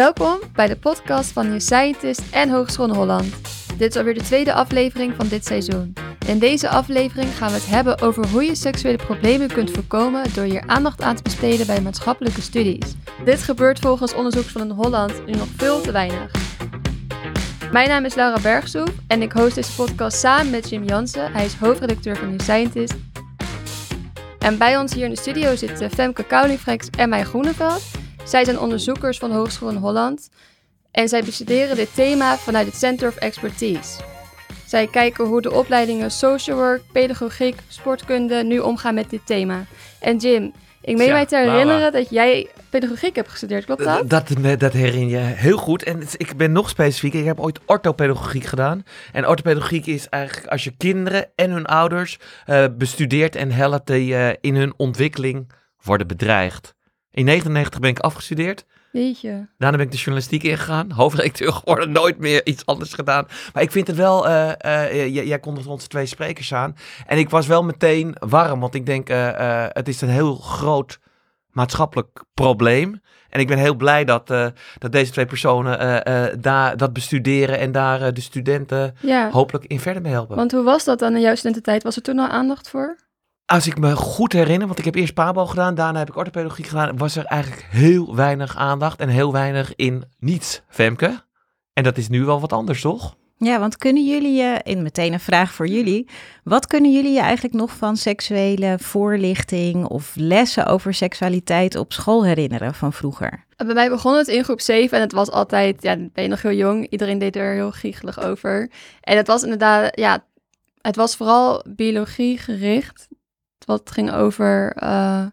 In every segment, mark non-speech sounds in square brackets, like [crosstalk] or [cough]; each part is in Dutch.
Welkom bij de podcast van New Scientist en Hogeschool Holland. Dit is alweer de tweede aflevering van dit seizoen. In deze aflevering gaan we het hebben over hoe je seksuele problemen kunt voorkomen door hier aandacht aan te besteden bij maatschappelijke studies. Dit gebeurt volgens onderzoek van Holland nu nog veel te weinig. Mijn naam is Laura Bergsoef en ik host deze podcast samen met Jim Jansen. Hij is hoofdredacteur van New Scientist. En bij ons hier in de studio zitten Femke Koulingfrex en Mij Groeneveld. Zij zijn onderzoekers van Hogeschool in Holland en zij bestuderen dit thema vanuit het Center of Expertise. Zij kijken hoe de opleidingen social work, pedagogiek, sportkunde nu omgaan met dit thema. En Jim, ik meen Ja, mij te herinneren dat jij pedagogiek hebt gestudeerd, klopt dat? Dat, dat, dat herinner je heel goed. En ik ben nog specifiek. Ik heb ooit orthopedagogiek gedaan. En orthopedagogiek is eigenlijk als je kinderen en hun ouders eh, bestudeert en helpt die eh, in hun ontwikkeling worden bedreigd. In 1999 ben ik afgestudeerd. Weet je. Daarna ben ik de journalistiek ingegaan. [laughs] Hoofdredacteur geworden. Nooit meer iets anders gedaan. Maar ik vind het wel... eh, eh, j- jij kondigde onze twee sprekers aan. En ik was wel meteen warm. Want ik denk, eh, eh, het is een heel groot maatschappelijk probleem. En ik ben heel blij dat, eh, dat deze twee personen eh, eh, daar, dat bestuderen. En daar eh, de studenten Ja, hopelijk in verder mee helpen. want hoe was dat dan in jouw studententijd? Was er toen al aandacht voor? Als ik me goed herinner, want ik heb eerst Pabo gedaan, daarna heb ik orthopedagogiek gedaan, was er eigenlijk heel weinig aandacht en heel weinig in niets, Femke. En dat is nu wel wat anders, toch? Ja, want kunnen jullie je, in meteen een vraag voor jullie, wat kunnen jullie je eigenlijk nog van seksuele voorlichting of lessen over seksualiteit op school herinneren van vroeger? Bij mij begon het in groep 7 en het was altijd, ja, ben je nog heel jong. Iedereen deed er heel giechelig over. En het was inderdaad, ja, het was vooral biologie gericht. Wat ging over eh,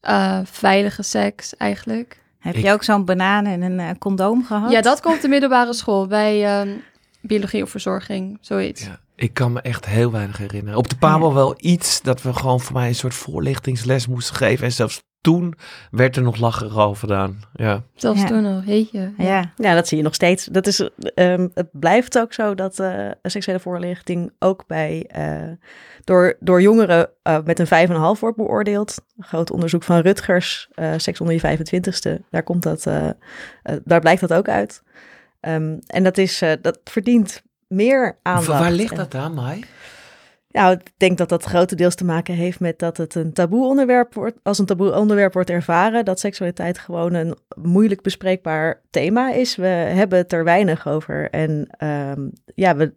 eh, veilige seks eigenlijk. Heb Ik- je ook zo'n banaan en een eh, condoom gehad? Ja, dat komt op de middelbare school bij ehm, biologie of verzorging, zoiets. Ja. Ik kan me echt heel weinig herinneren. Op de Pabo wel iets dat we gewoon voor mij een soort voorlichtingsles moesten geven. En zelfs toen werd er nog lachen over gedaan. Ja. Zelfs Ja. toen al, weet je. Ja, Ja, dat zie je nog steeds. Dat is, ehm, het blijft ook zo dat eh, seksuele voorlichting ook bij, eh, door, door jongeren eh, met een 5,5 wordt beoordeeld. Een groot onderzoek van Rutgers, eh, seks onder je 25ste, daar, komt dat, daar blijkt dat ook uit. Ehm, en dat, is, eh, dat verdient meer aandacht. Waar ligt dat aan, Mai? Nou, ik denk dat dat grotendeels te maken heeft met dat het een taboe onderwerp wordt, als een taboe onderwerp wordt ervaren, dat seksualiteit gewoon een moeilijk bespreekbaar thema is. We hebben het er weinig over en ehm, ja, we,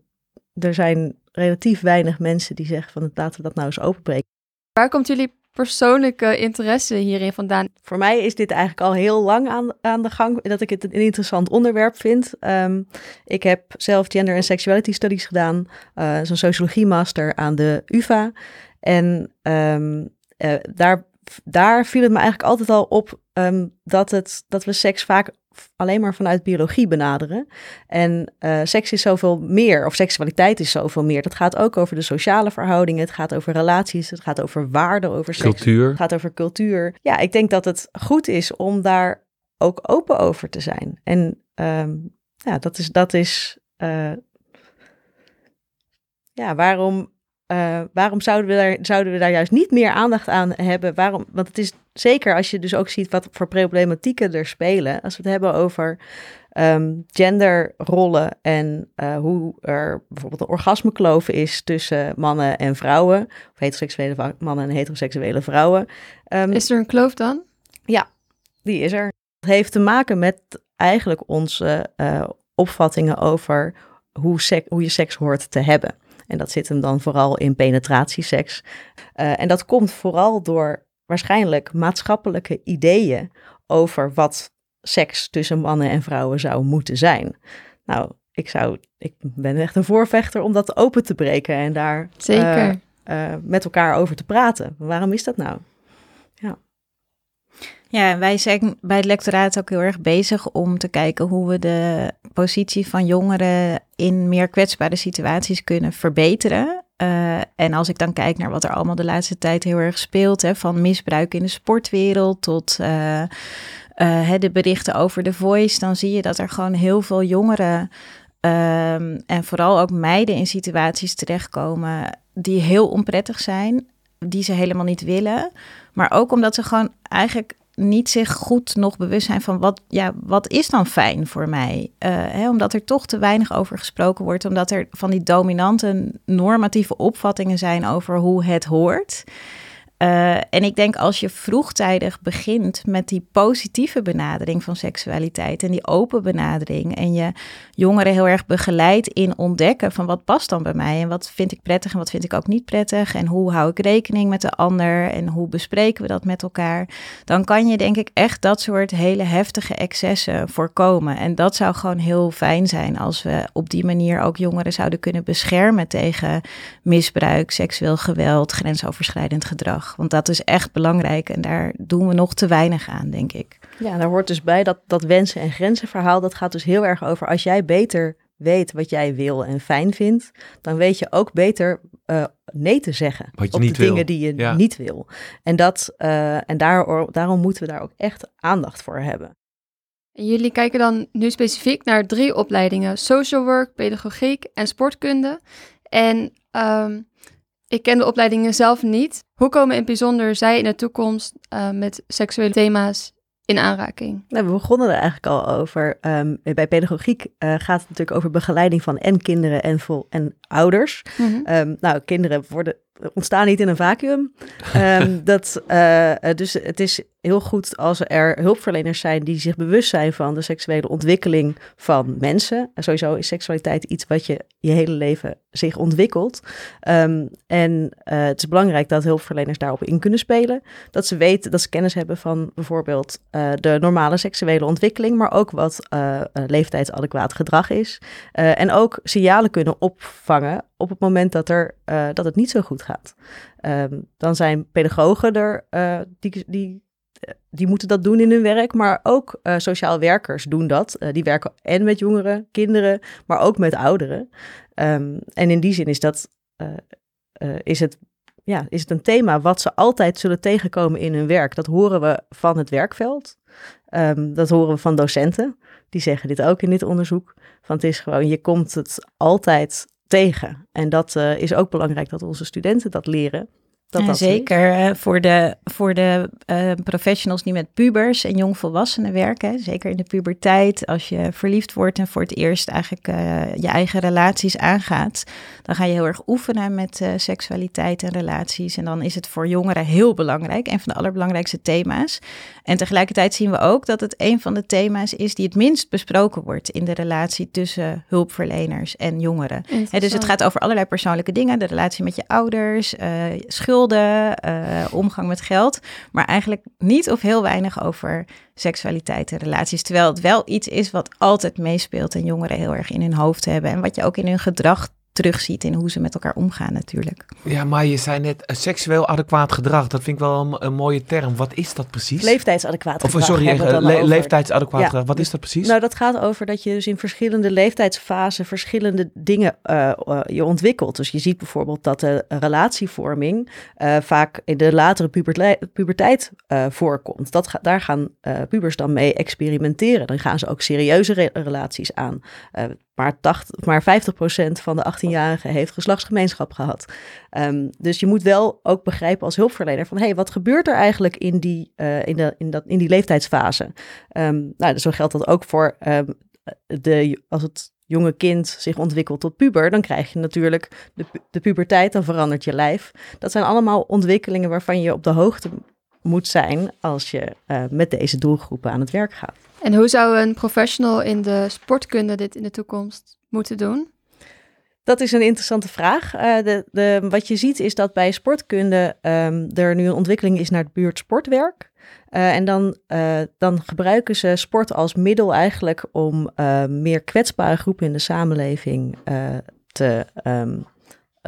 er zijn relatief weinig mensen die zeggen van laten we dat nou eens openbreken. Waar komt jullie persoonlijke interesse hierin vandaan? Voor mij is dit eigenlijk al heel lang aan, aan de gang, dat ik het een interessant onderwerp vind. Ehm, ik heb zelf gender en sexuality studies gedaan, eh zo'n sociologie master aan de UvA. En ehm, eh, daar, daar viel het me eigenlijk altijd al op ehm, dat, het, dat we seks vaak alleen maar vanuit biologie benaderen. En eh, seks is zoveel meer, of seksualiteit is zoveel meer. Dat gaat ook over de sociale verhoudingen, het gaat over relaties, het gaat over waarden, over seks. Cultuur. Het gaat over cultuur. Ja, ik denk dat het goed is om daar ook open over te zijn. En ehm, ja, dat is, dat is eh, ja, waarom, eh, waarom zouden, we daar, zouden we daar juist niet meer aandacht aan hebben? Waarom? Want het is zeker als je dus ook ziet wat voor problematieken er spelen. Als we het hebben over ehm, genderrollen en eh, hoe er bijvoorbeeld een orgasmekloof is tussen mannen en vrouwen, of heteroseksuele mannen en heteroseksuele vrouwen. Ehm, Is er een kloof dan? die is er. Het heeft te maken met eigenlijk onze eh, opvattingen over hoe, sek- hoe je seks hoort te hebben. En dat zit hem dan vooral in penetratieseks. Eh, en dat komt vooral door waarschijnlijk maatschappelijke ideeën over wat seks tussen mannen en vrouwen zou moeten zijn. Nou, ik, zou, ik ben echt een voorvechter om dat open te breken en daar Zeker. eh, eh, met elkaar over te praten. Waarom is dat nou? Ja, wij zijn bij het lectoraat ook heel erg bezig om te kijken hoe we de positie van jongeren in meer kwetsbare situaties kunnen verbeteren. Eh, en als ik dan kijk naar wat er allemaal de laatste tijd heel erg speelt, hè, van misbruik in de sportwereld tot eh, eh, de berichten over The Voice, dan zie je dat er gewoon heel veel jongeren ehm, en vooral ook meiden in situaties terechtkomen die heel onprettig zijn, die ze helemaal niet willen. Maar ook omdat ze gewoon eigenlijk niet zich goed nog bewust zijn van wat, ja, wat is dan fijn voor mij? Uh, hè, omdat er toch te weinig over gesproken wordt, omdat er van die dominante normatieve opvattingen zijn over hoe het hoort. Uh, en ik denk als je vroegtijdig begint met die positieve benadering van seksualiteit en die open benadering en je jongeren heel erg begeleidt in ontdekken van wat past dan bij mij en wat vind ik prettig en wat vind ik ook niet prettig en hoe hou ik rekening met de ander en hoe bespreken we dat met elkaar, dan kan je denk ik echt dat soort hele heftige excessen voorkomen. En dat zou gewoon heel fijn zijn als we op die manier ook jongeren zouden kunnen beschermen tegen misbruik, seksueel geweld, grensoverschrijdend gedrag. Want dat is echt belangrijk en daar doen we nog te weinig aan, denk ik. Ja, daar hoort dus bij dat, dat wensen en grenzen verhaal. Dat gaat dus heel erg over als jij beter weet wat jij wil en fijn vindt, dan weet je ook beter uh, nee te zeggen wat je op niet de dingen wil. die je Ja. niet wil. En, dat, uh, en daar, daarom moeten we daar ook echt aandacht voor hebben. En jullie kijken dan nu specifiek naar drie opleidingen: social work, pedagogiek en sportkunde. En ehm, ik ken de opleidingen zelf niet. Hoe komen in bijzonder zij in de toekomst uh, met seksuele thema's in aanraking? Nou, we begonnen er eigenlijk al over. Um, bij pedagogiek uh, gaat het natuurlijk over begeleiding van en kinderen en, vol, en ouders. Mhm. Mm -hmm. um, nou, kinderen worden, ontstaan niet in een vacuüm. Um, [laughs] dat, uh, dus het is heel goed als er hulpverleners zijn die zich bewust zijn van de seksuele ontwikkeling van mensen. En sowieso is seksualiteit iets wat je je hele leven zich ontwikkelt. Um, en uh, het is belangrijk dat hulpverleners daarop in kunnen spelen. Dat ze weten, dat ze kennis hebben van bijvoorbeeld uh, de normale seksuele ontwikkeling, maar ook wat leeftijdsadequaat gedrag is. En ook signalen kunnen opvangen op het moment dat, er, uh, dat het niet zo goed gaat. Um, dan zijn pedagogen er uh, die, die, die moeten dat doen in hun werk, maar ook sociaal werkers doen dat. Die werken en met jongeren, kinderen, maar ook met ouderen. Um, en in die zin is dat is het ja, is het een thema wat ze altijd zullen tegenkomen in hun werk. Dat horen we van het werkveld. Um, dat horen we van docenten. Die zeggen dit ook in dit onderzoek. Van het is gewoon, je komt het altijd tegen. En dat uh, is ook belangrijk dat onze studenten dat leren. Dat en dat zeker uh, voor de, voor de uh, professionals die met pubers en jongvolwassenen werken. Zeker in de puberteit, als je verliefd wordt en voor het eerst eigenlijk uh, je eigen relaties aangaat. Dan ga je heel erg oefenen met uh, seksualiteit en relaties. En dan is het voor jongeren heel belangrijk, een van de allerbelangrijkste thema's. En tegelijkertijd zien we ook dat het een van de thema's is die het minst besproken wordt in de relatie tussen hulpverleners en jongeren. He, dus het gaat over allerlei persoonlijke dingen, de relatie met je ouders, uh, uh, omgang met geld, maar eigenlijk niet of heel weinig over seksualiteit en relaties. Terwijl het wel iets is wat altijd meespeelt en jongeren heel erg in hun hoofd hebben en wat je ook in hun gedrag terugziet in hoe ze met elkaar omgaan natuurlijk. Ja, maar je zei net uh, seksueel adequaat gedrag. Dat vind ik wel een, een mooie term. Wat is dat precies? Leeftijdsadequaat of, gedrag. Sorry, le le leeftijdsadequaat ja. gedrag. Wat is dat precies? Nou, dat gaat over dat je dus in verschillende leeftijdsfasen verschillende dingen uh, uh, je ontwikkelt. Dus je ziet bijvoorbeeld dat de relatievorming uh, vaak in de latere puberteit voorkomt. Dat ga, daar gaan pubers dan mee experimenteren. Dan gaan ze ook serieuze re relaties aan. Maar, 80, maar 50% van de 18-jarigen heeft geslachtsgemeenschap gehad. Um, dus je moet wel ook begrijpen als hulpverlener van... hé, hey, wat gebeurt er eigenlijk in die, uh, in de, in dat, in die leeftijdsfase? Um, nou, zo geldt dat ook voor um, de, als het jonge kind zich ontwikkelt tot puber... dan krijg je natuurlijk de, de puberteit, dan verandert je lijf. Dat zijn allemaal ontwikkelingen waarvan je op de hoogte moet zijn... als je uh, met deze doelgroepen aan het werk gaat. En hoe zou een professional in de sportkunde dit in de toekomst moeten doen? Dat is een interessante vraag. Uh, de, de, wat je ziet is dat bij sportkunde um, er nu een ontwikkeling is naar het buurtsportwerk. Uh, en dan, uh, dan gebruiken ze sport als middel eigenlijk om meer kwetsbare groepen in de samenleving te, um,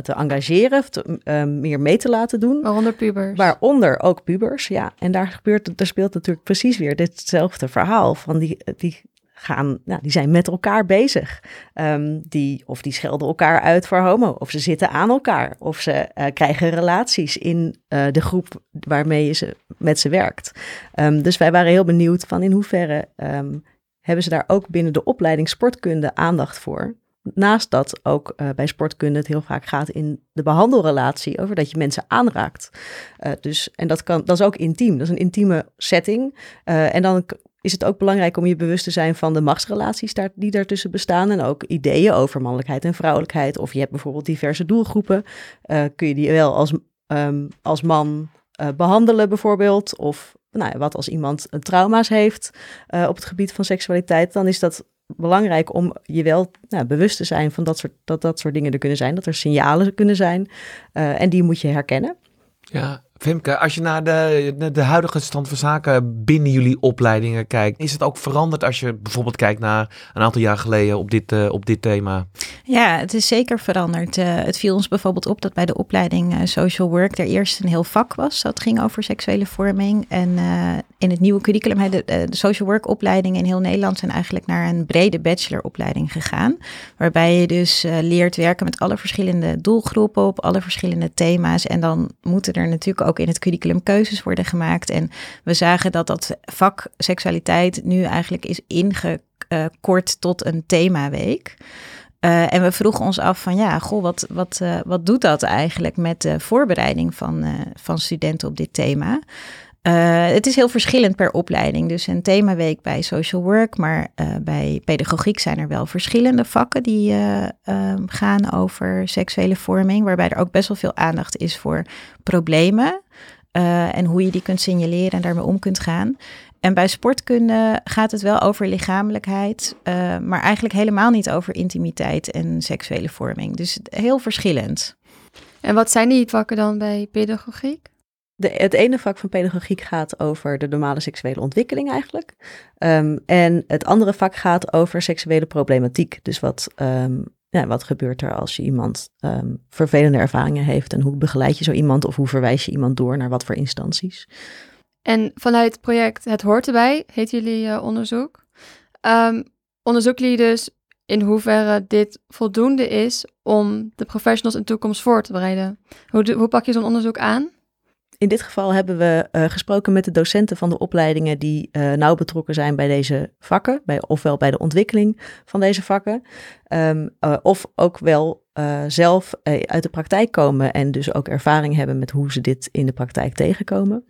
te engageren, te, meer mee te laten doen. Waaronder pubers. Waaronder ook pubers, ja. En daar, gebeurt, daar speelt natuurlijk precies weer ditzelfde verhaal van die, die gaan, nou, die zijn met elkaar bezig. Um, die, of die schelden elkaar uit voor homo, of ze zitten aan elkaar, of ze uh, krijgen relaties in uh, de groep waarmee je ze, met ze werkt. Um, dus wij waren heel benieuwd van in hoeverre um, hebben ze daar ook binnen de opleiding sportkunde aandacht voor. Naast dat ook uh, bij sportkunde het heel vaak gaat in de behandelrelatie over dat je mensen aanraakt. Uh, dus, en dat, kan, dat is ook intiem, dat is een intieme setting. Uh, en dan is het ook belangrijk om je bewust te zijn van de machtsrelaties daar, die daartussen bestaan. En ook ideeën over mannelijkheid en vrouwelijkheid. Of je hebt bijvoorbeeld diverse doelgroepen. kun je die wel als, um, als man behandelen bijvoorbeeld? Of nou wat als iemand trauma's heeft op het gebied van seksualiteit, dan is dat belangrijk om je wel nou, bewust te zijn van dat, soort, dat dat soort dingen er kunnen zijn, dat er signalen kunnen zijn. Uh, en die moet je herkennen. Ja, Femke, als je naar de, de huidige stand van zaken binnen jullie opleidingen kijkt, is het ook veranderd als je bijvoorbeeld kijkt naar een aantal jaar geleden op dit, uh, op dit thema? Ja, het is zeker veranderd. Uh, het viel ons bijvoorbeeld op dat bij de opleiding uh, Social Work er eerst een heel vak was. Dat ging over seksuele vorming. En in het nieuwe curriculum, de, de Social Work opleidingen in heel Nederland zijn eigenlijk naar een brede bacheloropleiding gegaan. Waarbij je dus leert werken met alle verschillende doelgroepen op alle verschillende thema's. En dan moeten er natuurlijk ook in het curriculum keuzes worden gemaakt. En we zagen dat dat vak seksualiteit nu eigenlijk is ingekort tot een themaweek. Uh, en we vroegen ons af van ja, goh, wat, wat, wat doet dat eigenlijk met de voorbereiding van, van studenten op dit thema? Het is heel verschillend per opleiding. Dus een themaweek bij social work, maar bij pedagogiek zijn er wel verschillende vakken die ehm, gaan over seksuele vorming, waarbij er ook best wel veel aandacht is voor problemen en hoe je die kunt signaleren en daarmee om kunt gaan. En bij sportkunde gaat het wel over lichamelijkheid, maar eigenlijk helemaal niet over intimiteit en seksuele vorming. Dus heel verschillend. En wat zijn die vakken dan bij pedagogiek? De, het ene vak van pedagogiek gaat over de normale seksuele ontwikkeling eigenlijk. Um, en het andere vak gaat over seksuele problematiek. Dus wat um, ja, wat gebeurt er als je iemand um, vervelende ervaringen heeft en hoe begeleid je zo iemand of hoe verwijs je iemand door naar wat voor instanties? En vanuit het project Het Hoort erbij, heet jullie uh, onderzoek. Onderzoeken jullie dus in hoeverre dit voldoende is om de professionals in de toekomst voor te bereiden? Hoe, hoe pak je zo'n onderzoek aan? In dit geval hebben we uh, gesproken met de docenten van de opleidingen die uh, nauw betrokken zijn bij deze vakken, bij, ofwel bij de ontwikkeling van deze vakken, um, of ook wel zelf uit de praktijk komen en dus ook ervaring hebben met hoe ze dit in de praktijk tegenkomen.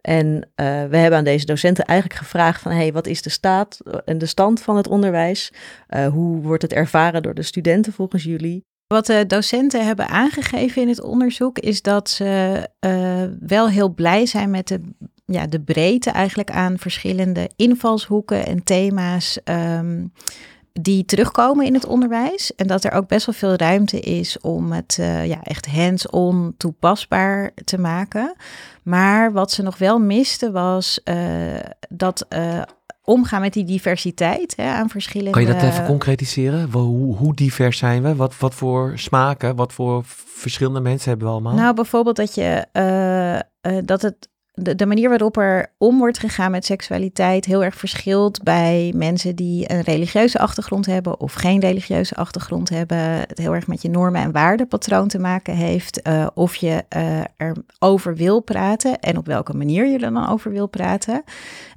En we hebben aan deze docenten eigenlijk gevraagd van, hey, wat is de staat en de stand van het onderwijs? hoe wordt het ervaren door de studenten volgens jullie? Wat de docenten hebben aangegeven in het onderzoek is dat ze uh, wel heel blij zijn met de, ja, de breedte eigenlijk aan verschillende invalshoeken en thema's um, die terugkomen in het onderwijs. En dat er ook best wel veel ruimte is om het uh, ja, echt hands-on toepasbaar te maken. Maar wat ze nog wel misten was uh, dat omgaan met die diversiteit hè, aan verschillende... Kan je dat even concretiseren? Hoe, hoe divers zijn we? Wat, wat voor smaken, wat voor verschillende mensen hebben we allemaal? Nou, bijvoorbeeld dat je... Uh, uh, dat het de, manier waarop er om wordt gegaan met seksualiteit heel erg verschilt bij mensen die een religieuze achtergrond hebben of geen religieuze achtergrond hebben. Het heel erg met je normen en waardepatroon te maken heeft. Uh, of je uh, erover wil praten en op welke manier je er dan over wil praten.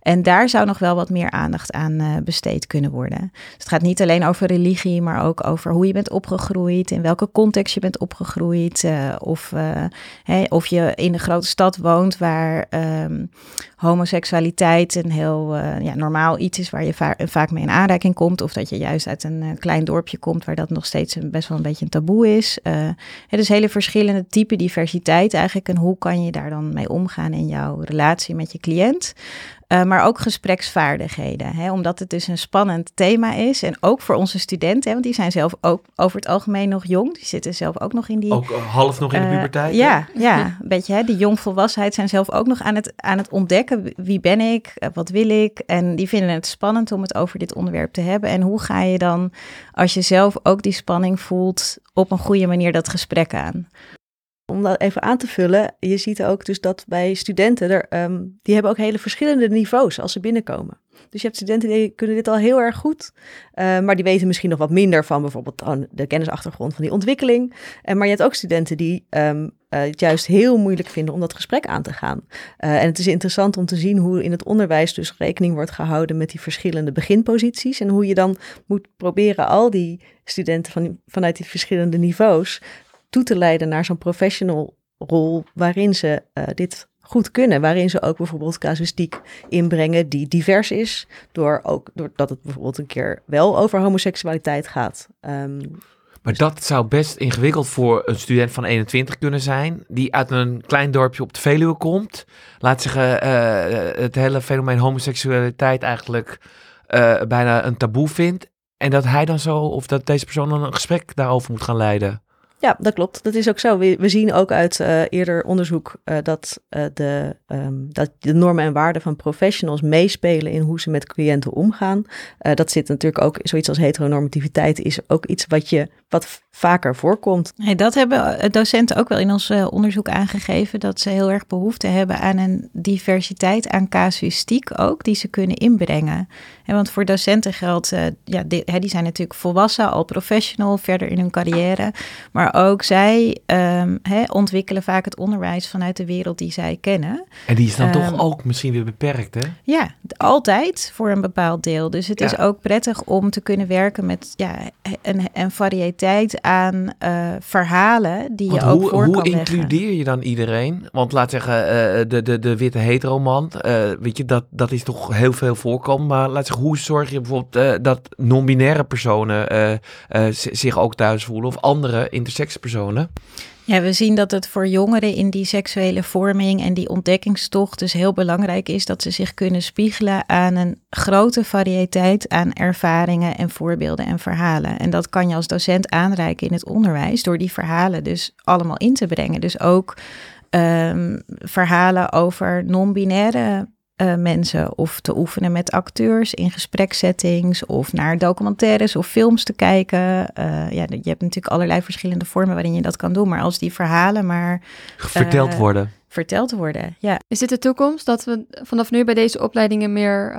En daar zou nog wel wat meer aandacht aan uh, besteed kunnen worden. Dus het gaat niet alleen over religie, maar ook over hoe je bent opgegroeid, in welke context je bent opgegroeid. of, of je in de grote stad woont waar um, homoseksualiteit een heel uh, ja, normaal iets is waar je va vaak mee in aanraking komt. Of dat je juist uit een uh, klein dorpje komt waar dat nog steeds een, best wel een beetje een taboe is. Uh, dus hele verschillende type diversiteit eigenlijk. En hoe kan je daar dan mee omgaan in jouw relatie met je cliënt? Uh, maar ook gespreksvaardigheden. Hè, omdat het dus een spannend thema is. En ook voor onze studenten, hè, want die zijn zelf ook over het algemeen nog jong. Die zitten zelf ook nog in die... Ook half nog in de puberteit? Ja, ja, een beetje. Hè, die jongvolwassenheid zijn zelf ook nog aan het, aan het ontdekken wie ben ik? Eh, wat wil ik? En die vinden het spannend om het over dit onderwerp te hebben. En hoe ga je dan, als je zelf ook die spanning voelt, op een goede manier dat gesprek aan? Om dat even aan te vullen, je ziet ook dus dat bij studenten, er, um, die hebben ook hele verschillende niveaus als ze binnenkomen. Dus je hebt studenten die kunnen dit al heel erg goed. Uh, maar die weten misschien nog wat minder van bijvoorbeeld de kennisachtergrond van die ontwikkeling. Uh, maar je hebt ook studenten die um, uh, het juist heel moeilijk vinden om dat gesprek aan te gaan. en het is interessant om te zien hoe in het onderwijs dus rekening wordt gehouden met die verschillende beginposities. En hoe je dan moet proberen al die studenten van, vanuit die verschillende niveaus toe te leiden naar zo'n professional rol waarin ze dit goed kunnen. Waarin ze ook bijvoorbeeld casuïstiek inbrengen die divers is. Door ook doordat het bijvoorbeeld een keer wel over homoseksualiteit gaat. Um, maar dat zou best ingewikkeld voor een student van 21 kunnen zijn, die uit een klein dorpje op de Veluwe komt. Laat zeggen, uh, het hele fenomeen homoseksualiteit eigenlijk uh, bijna een taboe vindt. En dat hij dan zo, of dat deze persoon dan een gesprek daarover moet gaan leiden. Ja, dat klopt. Dat is ook zo. We, zien ook uit uh, eerder onderzoek uh, dat, uh, de, um, dat de normen en waarden van professionals meespelen in hoe ze met cliënten omgaan. dat zit natuurlijk ook, zoiets als heteronormativiteit is ook iets wat je wat vaker voorkomt. Hey, dat hebben docenten ook wel in ons onderzoek aangegeven, dat ze heel erg behoefte hebben aan een diversiteit aan casuïstiek ook, die ze kunnen inbrengen. En want voor docenten geldt, ja, die, die zijn natuurlijk volwassen, al professional, verder in hun carrière, maar ook zij um, ontwikkelen vaak het onderwijs vanuit de wereld die zij kennen. En die is dan toch ehm, ook misschien weer beperkt, hè? Ja, altijd voor een bepaald deel. Dus het is ook prettig om te kunnen werken met ja, een, een variëteit aan uh, verhalen die je ook hoe, voor hoe kan includeer je dan iedereen? Want laat zeggen, uh, de, de, de witte heteroman, uh, weet je, dat, dat is toch heel veel voorkomen. Maar laat zeggen, hoe zorg je bijvoorbeeld dat non-binaire personen zich ook thuis voelen of andere intersecties Ja, we zien dat het voor jongeren in die seksuele vorming en die ontdekkingstocht dus heel belangrijk is dat ze zich kunnen spiegelen aan een grote variëteit aan ervaringen en voorbeelden en verhalen. En dat kan je als docent aanreiken in het onderwijs door die verhalen dus allemaal in te brengen. Dus ook um, verhalen over non-binaire uh, mensen of te oefenen met acteurs in gesprekssettings of naar documentaires of films te kijken. Uh, ja, je hebt natuurlijk allerlei verschillende vormen waarin je dat kan doen, maar als die verhalen maar verteld uh, worden. Verteld worden, ja. Is dit de toekomst dat we vanaf nu bij deze opleidingen meer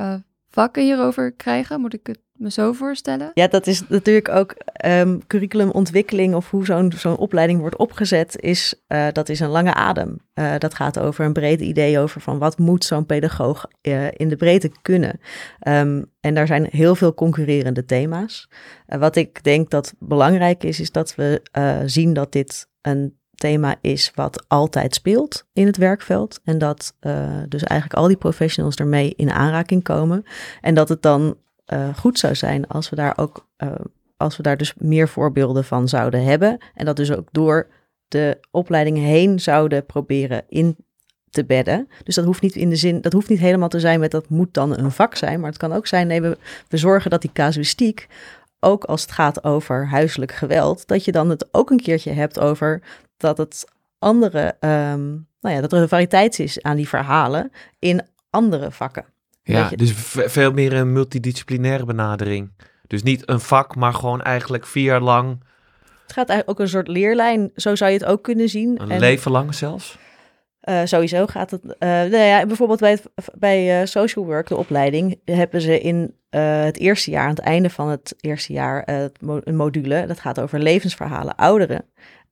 vakken hierover krijgen? Moet ik het me zo voorstellen? Ja, dat is natuurlijk ook um, curriculumontwikkeling of hoe zo'n zo'n opleiding wordt opgezet, is, uh, dat is een lange adem. Uh, dat gaat over een breed idee over van wat moet zo'n pedagoog uh, in de breedte kunnen. Um, en daar zijn heel veel concurrerende thema's. wat ik denk dat belangrijk is, is dat we zien dat dit een thema is wat altijd speelt in het werkveld. En dat uh, dus eigenlijk al die professionals ermee in aanraking komen. En dat het dan uh, goed zou zijn als we daar ook, uh, als we daar dus meer voorbeelden van zouden hebben. En dat dus ook door de opleidingen heen zouden proberen in te bedden. Dus dat hoeft niet in de zin, dat hoeft niet helemaal te zijn met dat moet dan een vak zijn. Maar het kan ook zijn, nee, we, we zorgen dat die casuïstiek ook als het gaat over huiselijk geweld, dat je dan het ook een keertje hebt over dat het andere, um, nou ja, dat er een variëteit is aan die verhalen in andere vakken. Ja, dus veel meer een multidisciplinaire benadering. Dus niet een vak, maar gewoon eigenlijk vier jaar lang. Het gaat eigenlijk ook een soort leerlijn, zo zou je het ook kunnen zien. Een en, leven lang zelfs? Uh, sowieso gaat het. Uh, nou ja, bijvoorbeeld bij, het, bij uh, social work, de opleiding, hebben ze in het eerste jaar, aan het einde van het eerste jaar, een module. Dat gaat over levensverhalen ouderen.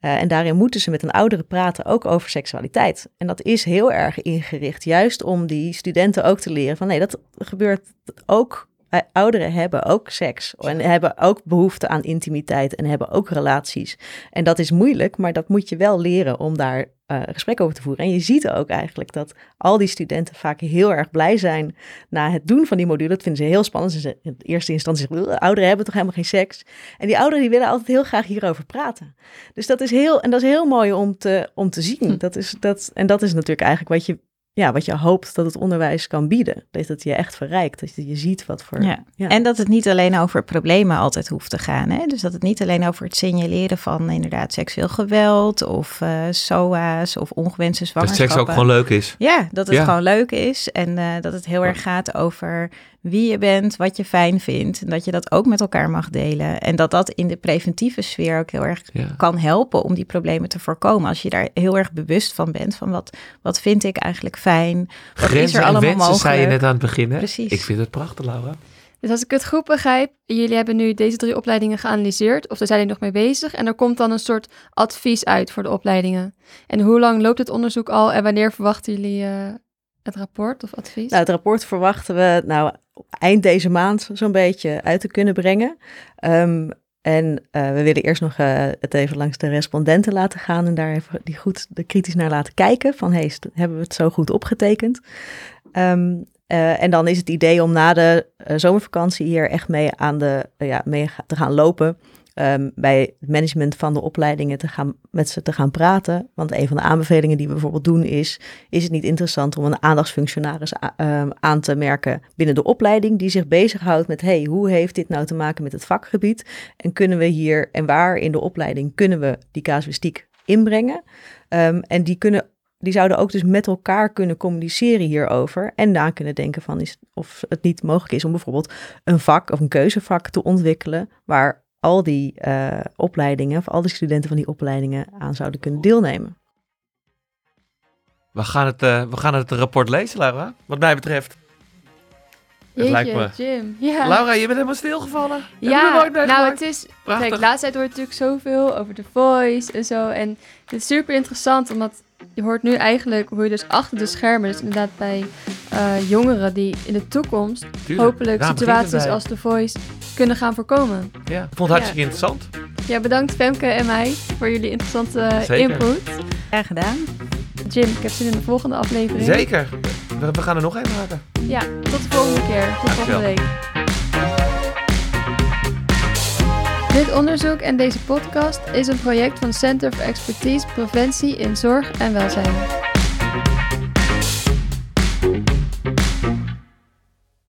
Uh, en daarin moeten ze met een oudere praten ook over seksualiteit. En dat is heel erg ingericht, juist om die studenten ook te leren van nee, dat gebeurt ook. Ouderen hebben ook seks en hebben ook behoefte aan intimiteit en hebben ook relaties. En dat is moeilijk, maar dat moet je wel leren om daar uh, gesprek over te voeren. En je ziet ook eigenlijk dat al die studenten vaak heel erg blij zijn na het doen van die module. Dat vinden ze heel spannend. Ze in eerste instantie zeggen, ouderen hebben toch helemaal geen seks. En die ouderen die willen altijd heel graag hierover praten. Dus dat is heel, en dat is heel mooi om te, om te zien. Hm. Dat is, dat, en dat is natuurlijk eigenlijk wat je ja, wat je hoopt dat het onderwijs kan bieden. Dat het je echt verrijkt, dat je ziet wat voor... Ja. En dat het niet alleen over problemen altijd hoeft te gaan. Hè? Dus dat het niet alleen over het signaleren van inderdaad seksueel geweld... of uh, SOA's of ongewenste zwangerschappen. Dat seks ook gewoon leuk is. Ja, dat het gewoon leuk is. En uh, dat het heel erg gaat over wie je bent, wat je fijn vindt. En dat je dat ook met elkaar mag delen. En dat dat in de preventieve sfeer ook heel erg Ja. kan helpen om die problemen te voorkomen. Als je daar heel erg bewust van bent, van wat, wat vind ik eigenlijk fijn. Wat is er en allemaal wensen mogelijk? zei je net aan het begin. Hè? Precies. Ik vind het prachtig, Laura. Dus als ik het goed begrijp, jullie hebben nu deze drie opleidingen geanalyseerd, of daar zijn jullie nog mee bezig, en er komt dan een soort advies uit voor de opleidingen. En hoe lang loopt het onderzoek al en wanneer verwachten jullie eh, het rapport of advies? Nou, het rapport verwachten we nou eind deze maand zo'n beetje uit te kunnen brengen. Ehm, en eh, we willen eerst nog eh, het even langs de respondenten laten gaan en daar even die goed de kritisch naar laten kijken. Van hey, hebben we het zo goed opgetekend? Ehm, eh, en dan is het idee om na de zomervakantie hier echt mee aan de ja, mee te gaan lopen. Ehm, bij het management van de opleidingen te gaan, met ze te gaan praten. Want een van de aanbevelingen die we bijvoorbeeld doen is: is het niet interessant om een aandachtsfunctionaris ehm, aan te merken binnen de opleiding die zich bezighoudt met hey, hoe heeft dit nou te maken met het vakgebied? En kunnen we hier en waar in de opleiding kunnen we die casuïstiek inbrengen? Ehm, en die kunnen die zouden ook dus met elkaar kunnen communiceren hierover. En na kunnen denken van is, of het niet mogelijk is om bijvoorbeeld een vak of een keuzevak te ontwikkelen. Waar al die eh, opleidingen, of al die studenten van die opleidingen aan zouden kunnen deelnemen. We gaan het, eh, we gaan het rapport lezen, Laura. Wat mij betreft. Het Jeetje, lijkt me. Jim. [laughs] Ja, Laura, je bent helemaal stilgevallen. Je ja nou gemaakt? het is, Prachtig. kijk, laatst tijd hoort natuurlijk zoveel over The Voice en zo. En het is super interessant, omdat je hoort nu eigenlijk hoe je dus achter de schermen, dus inderdaad bij eh, jongeren die in de toekomst Tuurlijk. hopelijk situaties als The Voice kunnen gaan voorkomen. Ja, ik vond het hartstikke interessant. Ja, bedankt Femke en mij voor jullie interessante Zeker. input. Graag gedaan. Jim, ik heb zin in de volgende aflevering. Zeker. We, we gaan er nog een maken. Ja, tot de volgende keer. Tot volgende week. Dit onderzoek en deze podcast is een project van Center for Expertise Preventie in Zorg en Welzijn.